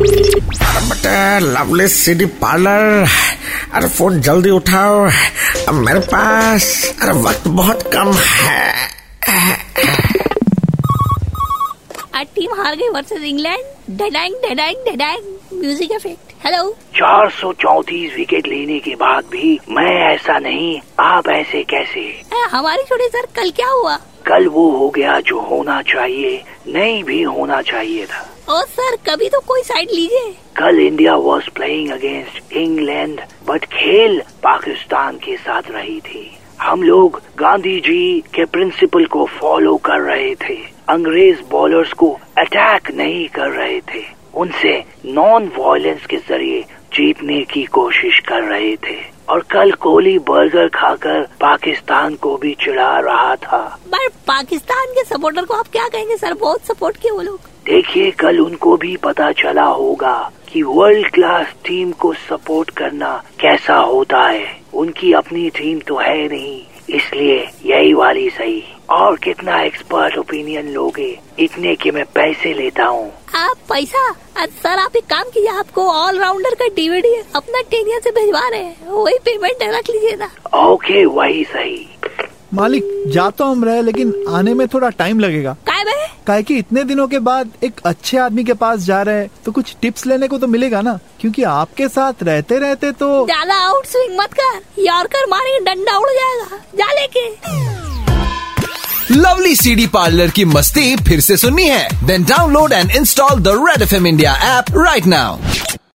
अरे lovely city parlour अरे phone जल्दी उठाओ। अब मेरे पास अरे वक्त बहुत कम है। आज टीम हार गई versus England dang dang dang music effect hello चार सौ चौतीस विकेट लेने के बाद भी मैं ऐसा नहीं। आप ऐसे कैसे? हमारी छोटे सर कल क्या हुआ? कल वो हो गया जो होना चाहिए। नहीं भी होना चाहिए था। ओ सर कभी तो कोई साइड लीजिए। कल India was playing against England but खेल पाकिस्तान के साथ रही थी। हम लोग गांधी जी के प्रिंसिपल को फॉलो कर रहे थे। अंग्रेज़ बॉलर्स को अटैक नहीं कर रहे थे। उनसे नॉन वायलेंस के ज़रिए जीतने की कोशिश कर रहे थे। और कल कोहली बर्गर खाकर पाकिस्तान को भी चिढ़ा रहा था। पर पाकिस्तान के सपोर्टर को आप क्या कहेंगे सर? बहुत सपोर्ट किए वो लोग। देखिए कल उनको भी पता चला होगा कि वर्ल्ड क्लास टीम को सपोर्ट करना कैसा होता है। उनकी अपनी टीम तो है नहीं इसलिए यही वाली सही। और कितना एक्सपर्ट ओपिनियन लोगे इतने के मैं पैसे लेता हूँ। आप पैसा? सर आप एक काम कीजिए आपको ऑलराउंडर का डीवीडी अपना टेनिया से भिजवा रहे हैं। वही पेमेंट रख लीजिए ना। ओके वही सही। मालिक जाता हम रहे लेकिन आने में थोड़ा टाइम लगेगा। काहे कि इतने दिनों के बाद एक अच्छे आदमी के पास जा रहे हैं तो कुछ टिप्स लेने को तो मिलेगा ना? क्योंकि आपके साथ रहते रहते तो ज़्यादा आउट स्विंग मत कर। यॉर्कर मारे डंडा उड़ जाएगा। जा लेके। लवली सीडी पार्लर की मस्ती फिर से सुननी है? Then download and install the red F M India app right now